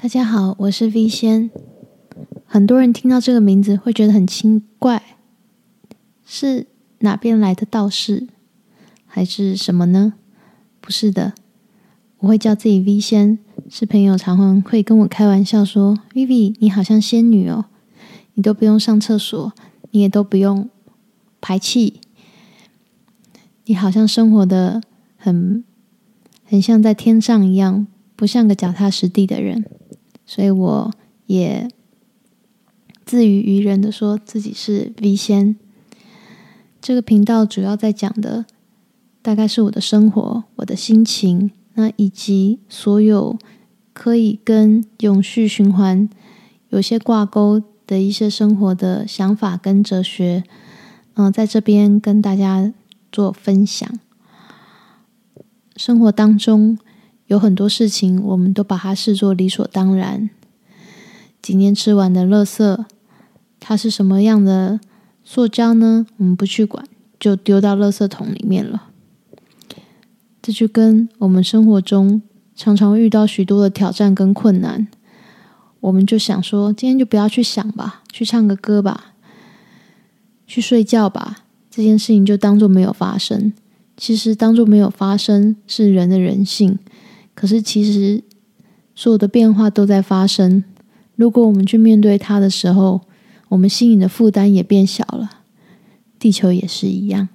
大家好，我是 V 仙。很多人听到这个名字会觉得很奇怪，是哪边来的道士，还是什么呢？不是的，我会叫自己 V 仙，是朋友常常会跟我开玩笑说：“Vivi，你好像仙女哦，你都不用上厕所，你也都不用排气，你好像生活的很很像在天上一样，不像个脚踏实地的人。”所以我也自娱于人的说自己是 V 仙。这个频道主要在讲的，大概是我的生活、我的心情，那以及所有可以跟永续循环有些挂钩的一些生活的想法跟哲学，嗯，在这边跟大家做分享。生活当中。有很多事情，我们都把它视作理所当然。今天吃完的垃圾，它是什么样的塑胶呢？我们不去管，就丢到垃圾桶里面了。这就跟我们生活中常常遇到许多的挑战跟困难，我们就想说，今天就不要去想吧，去唱个歌吧，去睡觉吧，这件事情就当做没有发生。其实，当做没有发生是人的人性。可是，其实所有的变化都在发生。如果我们去面对它的时候，我们心里的负担也变小了。地球也是一样。